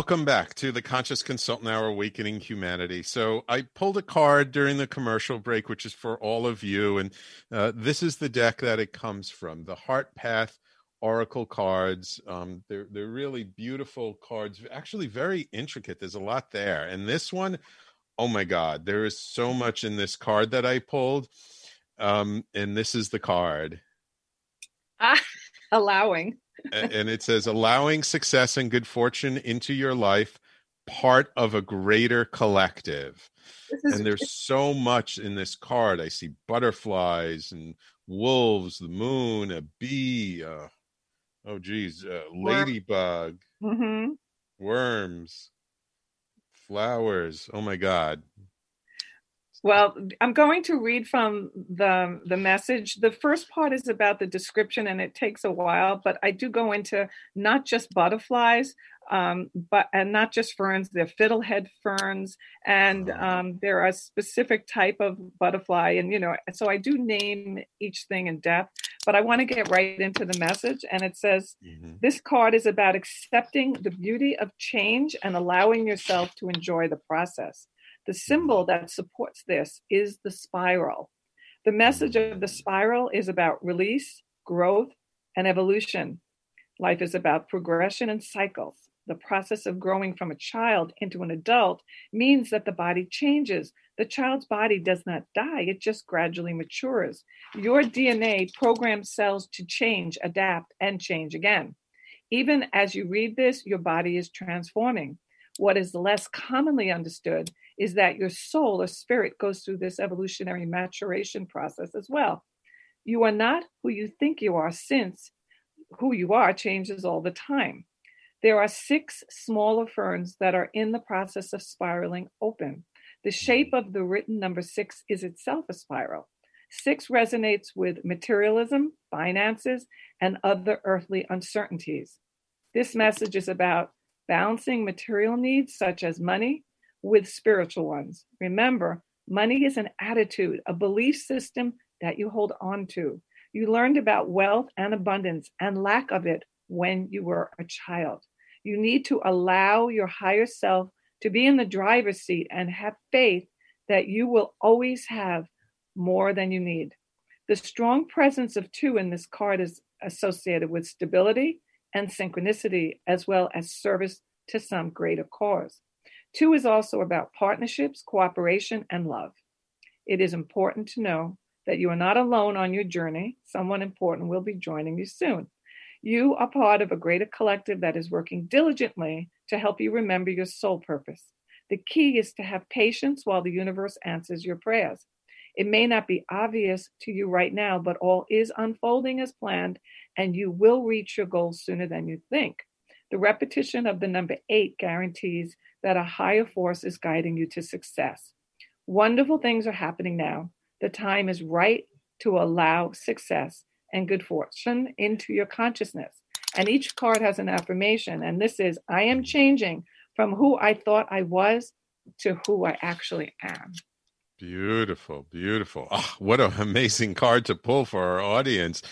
Speaker 1: Welcome back to the Conscious Consultant Hour Awakening Humanity. So, I pulled a card during the commercial break, which is for all of you. And uh, this is the deck that it comes from the Heart Path Oracle cards. Um, they're, they're really beautiful cards, actually, very intricate. There's a lot there. And this one, oh my God, there is so much in this card that I pulled. Um, and this is the card.
Speaker 2: Ah, allowing
Speaker 1: and it says allowing success and good fortune into your life part of a greater collective. And there's so much in this card. I see butterflies and wolves the moon a bee uh, oh geez uh, ladybug
Speaker 2: mm-hmm.
Speaker 1: worms flowers. Oh my god
Speaker 2: well, I'm going to read from the the message. The first part is about the description, and it takes a while, but I do go into not just butterflies, um, but and not just ferns. They're fiddlehead ferns, and um, they're a specific type of butterfly, and you know, so I do name each thing in depth. But I want to get right into the message, and it says, mm-hmm. "This card is about accepting the beauty of change and allowing yourself to enjoy the process." The symbol that supports this is the spiral. The message of the spiral is about release, growth, and evolution. Life is about progression and cycles. The process of growing from a child into an adult means that the body changes. The child's body does not die, it just gradually matures. Your DNA programs cells to change, adapt, and change again. Even as you read this, your body is transforming. What is less commonly understood is that your soul or spirit goes through this evolutionary maturation process as well. You are not who you think you are, since who you are changes all the time. There are six smaller ferns that are in the process of spiraling open. The shape of the written number six is itself a spiral. Six resonates with materialism, finances, and other earthly uncertainties. This message is about balancing material needs such as money with spiritual ones. Remember, money is an attitude, a belief system that you hold on to. You learned about wealth and abundance and lack of it when you were a child. You need to allow your higher self to be in the driver's seat and have faith that you will always have more than you need. The strong presence of two in this card is associated with stability and synchronicity, as well as service to some greater cause. Two is also about partnerships, cooperation, and love. It is important to know that you are not alone on your journey. Someone important will be joining you soon. You are part of a greater collective that is working diligently to help you remember your soul purpose. The key is to have patience while the universe answers your prayers. It may not be obvious to you right now, but all is unfolding as planned, and you will reach your goals sooner than you think. The repetition of the number eight guarantees that a higher force is guiding you to success. Wonderful things are happening now. The time is right to allow success and good fortune into your consciousness. And each card has an affirmation. And this is I am changing from who I thought I was to who I actually am.
Speaker 1: Beautiful, beautiful. Oh, what an amazing card to pull for our audience.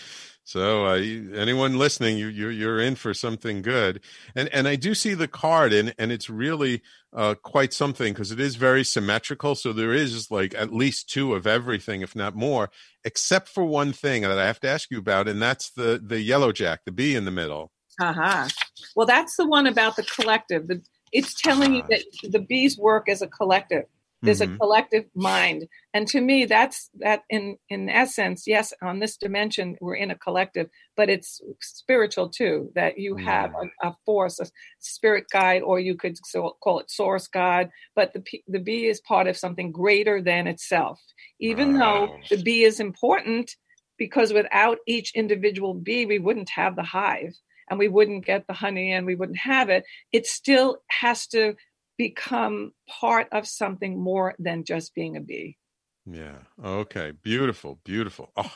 Speaker 1: So uh, anyone listening, you, you you're in for something good, and and I do see the card, and and it's really uh, quite something because it is very symmetrical. So there is like at least two of everything, if not more, except for one thing that I have to ask you about, and that's the the yellow jack, the bee in the middle.
Speaker 2: Uh-huh. Well, that's the one about the collective. The, it's telling uh-huh. you that the bees work as a collective there's mm-hmm. a collective mind and to me that's that in in essence yes on this dimension we're in a collective but it's spiritual too that you have a, a force a spirit guide or you could so call it source god but the the bee is part of something greater than itself even wow. though the bee is important because without each individual bee we wouldn't have the hive and we wouldn't get the honey and we wouldn't have it it still has to become part of something more than just being a bee.
Speaker 1: Yeah. Okay. Beautiful. Beautiful. Oh,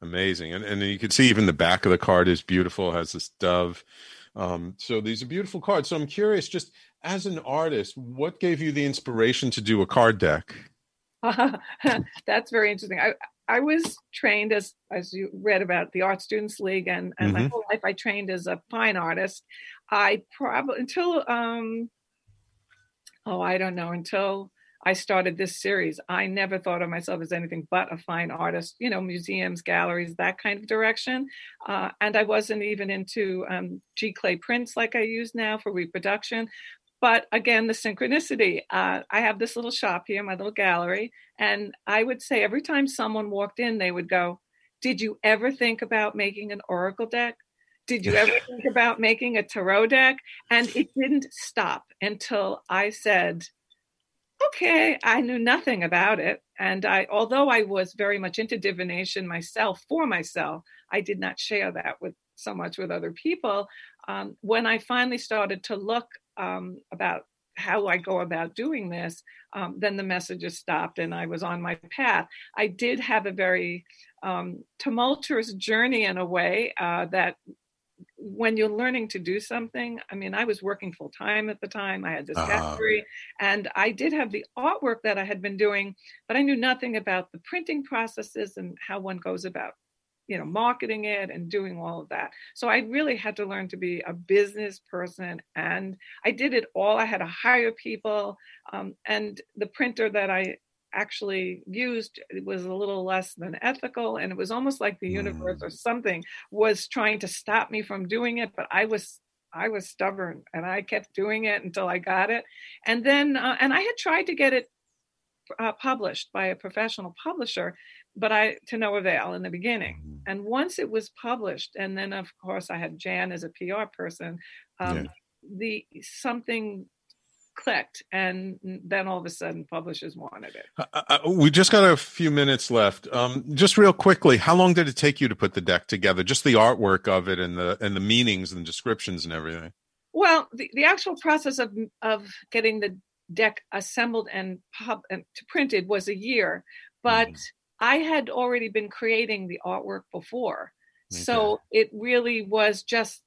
Speaker 1: amazing. And and you can see even the back of the card is beautiful. Has this dove. Um, so these are beautiful cards. So I'm curious, just as an artist, what gave you the inspiration to do a card deck?
Speaker 2: That's very interesting. I I was trained as as you read about the Art Students League, and and mm-hmm. my whole life I trained as a fine artist. I probably until um oh, I don't know, until I started this series, I never thought of myself as anything but a fine artist, you know, museums, galleries, that kind of direction. Uh, and I wasn't even into um, giclée prints like I use now for reproduction. But again, the synchronicity. Uh, I have this little shop here, my little gallery, and I would say every time someone walked in, they would go, Did you ever think about making an oracle deck? Did you ever think about making a tarot deck? And it didn't stop until I said, okay, I knew nothing about it. And I, although I was very much into divination myself for myself, I did not share that with so much with other people. Um, when I finally started to look um, about how I go about doing this, um, then the messages stopped and I was on my path. I did have a very um, tumultuous journey in a way uh, that when you're learning to do something, I mean, I was working full time at the time. I had this uh-huh. factory, and I did have the artwork that I had been doing, but I knew nothing about the printing processes and how one goes about, you know, marketing it and doing all of that. So I really had to learn to be a business person, and I did it all. I had to hire people, um, and the printer that I actually used was a little less than ethical and it was almost like the universe or something was trying to stop me from doing it but i was i was stubborn and i kept doing it until i got it. And then uh, and i had tried to get it uh, published by a professional publisher but i to no avail in the beginning. And once it was published and then of course i had jan as a pr person um,
Speaker 1: Yeah.
Speaker 2: the something clicked and then all of a sudden publishers wanted it
Speaker 1: Uh, uh, we just got a few minutes left. Um, just real quickly, how long did it take you to put the deck together? Just the artwork of it and the and the meanings and descriptions and everything.
Speaker 2: well the, the actual process of of getting the deck assembled and pub and to printed was a year but i had already been creating the artwork before so it really was just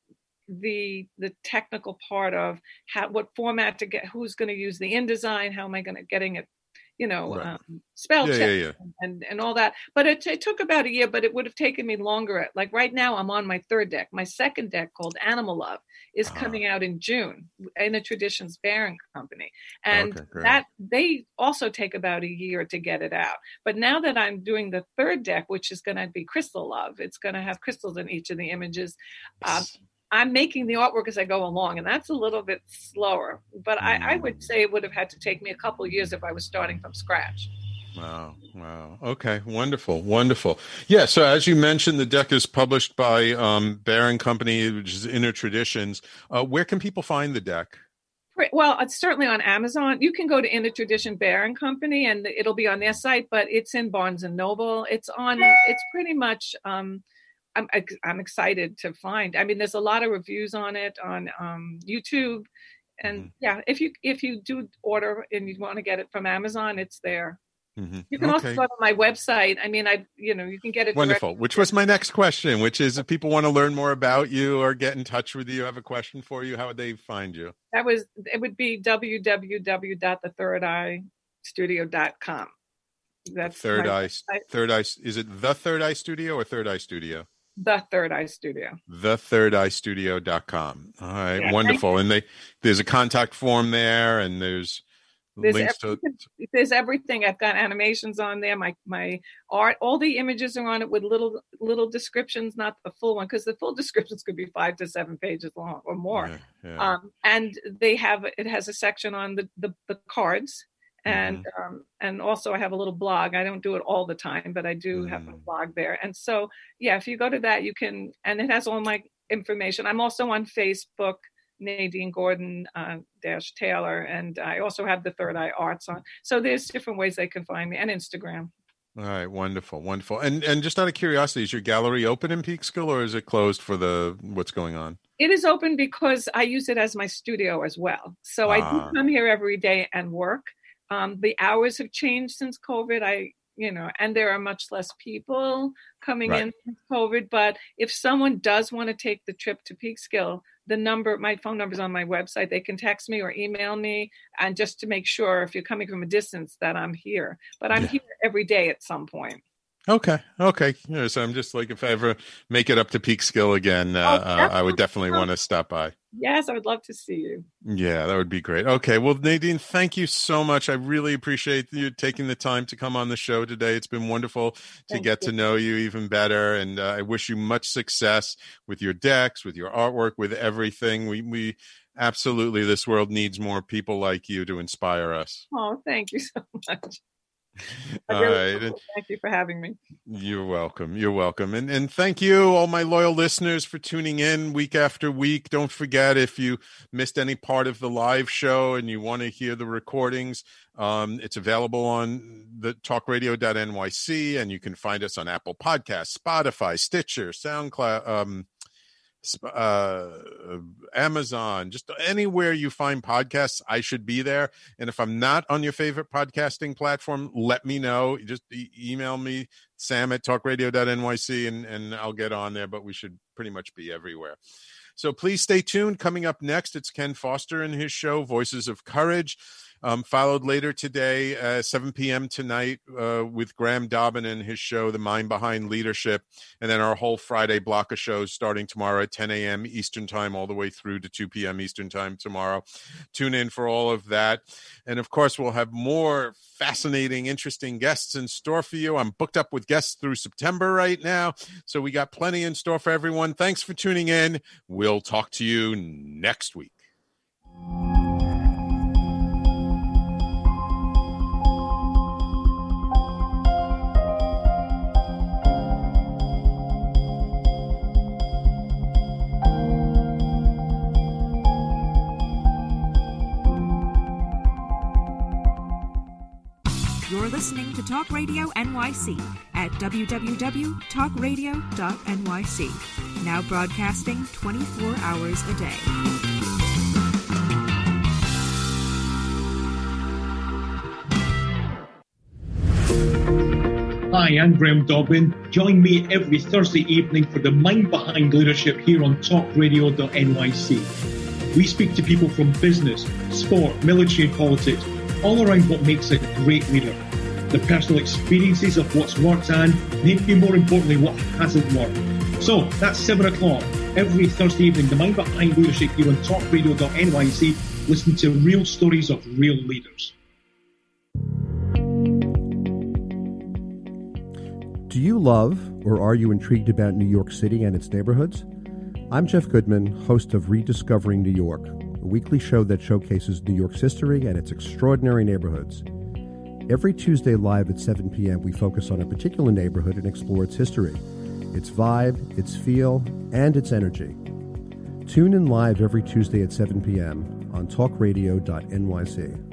Speaker 2: the the technical part of how what format to get who's going to use the InDesign how am i going to getting it you know
Speaker 1: Right.
Speaker 2: um, spell
Speaker 1: Yeah,
Speaker 2: check
Speaker 1: yeah, yeah.
Speaker 2: and and all that but it, it took about a year but it would have taken me longer like right now i'm on my third deck my second deck called animal love is
Speaker 1: Uh-huh.
Speaker 2: coming out in june in the traditions bearing company and
Speaker 1: Okay,
Speaker 2: that they also take about a year to get it out but now that i'm doing the third deck which is going to be crystal love it's going to have crystals in each of the images uh, i'm making the artwork as i go along and that's a little bit slower but I, I
Speaker 1: Mm.
Speaker 2: would say it would have had to take me a couple of years if i was starting from scratch
Speaker 1: Wow. Wow. Okay. Wonderful. Wonderful. Yeah. So as you mentioned, the deck is published by um, Bear and Company, which is Inner Traditions. Uh, where can people find the deck?
Speaker 2: Well, it's certainly on Amazon. You can go to Inner Tradition Bear and Company, and it'll be on their site. But it's in Barnes and Noble. It's on. It's pretty much. Um, I'm I'm excited to find. I mean, there's a lot of reviews on it on um, YouTube, and yeah, if you if you do order and you want to get it from Amazon, it's there.
Speaker 1: Mhm.
Speaker 2: You can also
Speaker 1: Okay.
Speaker 2: go to my website. I mean, I you know you can get it.
Speaker 1: Wonderful.
Speaker 2: direct-
Speaker 1: Which was my next question, which is if people want to learn more about you or get in touch with you, have a question for you, how would they find you?
Speaker 2: That was it. Would be www.thethirdeye.studio.com. That's
Speaker 1: Third Eye,
Speaker 2: website.
Speaker 1: Third Eye, is it the Third Eye Studio or Third Eye Studio?
Speaker 2: The Third Eye Studio.
Speaker 1: The Third Eye Studio.com. All right.
Speaker 2: Yeah,
Speaker 1: wonderful. And they, there's a contact form there and there's,
Speaker 2: There's
Speaker 1: links to,
Speaker 2: everything, there's everything. I've got animations on there. My my art, all the images are on it with little little descriptions, not the full one, because the full descriptions could be five to seven pages long or more.
Speaker 1: Yeah, yeah.
Speaker 2: Um, and they have it has a section on the the, the cards. And
Speaker 1: Mm-hmm.
Speaker 2: um, and also I have a little blog. I don't do it all the time, but I do have
Speaker 1: Mm.
Speaker 2: a blog there. And so yeah, if you go to that, you can, and it has all my information. I'm also on Facebook, Nadine Gordon uh, Dash Taylor, and I also have the Third Eye Arts on. So there's different ways they can find me, and Instagram.
Speaker 1: all right. Wonderful. Wonderful. And, and just out of curiosity, is your gallery open in Peekskill or is it closed for the, what's going on?
Speaker 2: It is open because I use it as my studio as well. So I
Speaker 1: Ah.
Speaker 2: do come here every day and work. Um, the hours have changed since COVID. I, you know, and there are much less people coming
Speaker 1: Right.
Speaker 2: in since COVID. But if someone does want to take the trip to Peekskill, the number, my phone number is on my website. They can text me or email me, and just to make sure if you're coming from a distance that I'm here. But I'm
Speaker 1: Yeah.
Speaker 2: here every day at some point.
Speaker 1: Okay. Okay. Yeah, so I'm just like, if I ever make it up to Peekskill again, uh,
Speaker 2: Oh,
Speaker 1: uh, I would definitely
Speaker 2: definitely.
Speaker 1: want to stop by.
Speaker 2: Yes, I would love to see you.
Speaker 1: Yeah, that would be great. Okay. Well, Nadine, thank you so much. I really appreciate you taking the time to come on the show today. It's been wonderful to
Speaker 2: Thank
Speaker 1: get
Speaker 2: you.
Speaker 1: to know you even better. And uh, I wish you much success with your decks, with your artwork, with everything. We, we absolutely, this world needs more people like you to inspire us.
Speaker 2: Oh, thank you so much.
Speaker 1: All
Speaker 2: really
Speaker 1: right.
Speaker 2: Thank you for having me.
Speaker 1: You're welcome. You're welcome. And and thank you all my loyal listeners for tuning in week after week. Don't forget if you missed any part of the live show and you want to hear the recordings, um, it's available on the talkradio.nyc and you can find us on Apple Podcasts, Spotify, Stitcher, SoundCloud, um, uh, Amazon, just anywhere you find podcasts, I should be there. And if I'm not on your favorite podcasting platform, let me know. Just e- email me, sam at talkradio.nyc, and, and I'll get on there. But we should pretty much be everywhere. So please stay tuned. Coming up next, it's Ken Foster and his show, Voices of Courage. Um, followed later today, uh, 7 p.m. tonight, uh, with Graham Dobbin and his show, The Mind Behind Leadership. And then our whole Friday block of shows starting tomorrow at 10 a.m. Eastern Time, all the way through to 2 p.m. Eastern Time tomorrow. Tune in for all of that. And of course, we'll have more fascinating, interesting guests in store for you. I'm booked up with guests through September right now. So we got plenty in store for everyone. Thanks for tuning in. We'll talk to you next week.
Speaker 3: Listening to Talk Radio NYC at www.talkradio.nyc. Now broadcasting 24 hours a day.
Speaker 8: Hi, I'm Graham Dobbin. Join me every Thursday evening for the Mind Behind Leadership here on talkradio.nyc. We speak to people from business, sport, military, and politics, all around what makes a great leader. The personal experiences of what's worked and, maybe more importantly, what hasn't worked. So that's 7 o'clock every Thursday evening, the Mind Behind Leadership here on talkradio.nyc. Listen to real stories of real leaders.
Speaker 4: Do you love or are you intrigued about New York City and its neighborhoods? I'm Jeff Goodman, host of Rediscovering New York, a weekly show that showcases New York's history and its extraordinary neighborhoods. Every Tuesday live at 7 p.m., we focus on a particular neighborhood and explore its history, its vibe, its feel, and its energy. Tune in live every Tuesday at 7 p.m. on talkradio.nyc.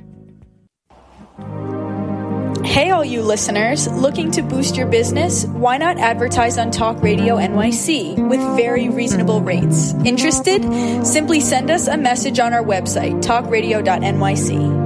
Speaker 5: Hey, all you listeners, looking to boost your business? Why not advertise on Talk Radio NYC with very reasonable rates? Interested? Simply send us a message on our website, talkradio.nyc.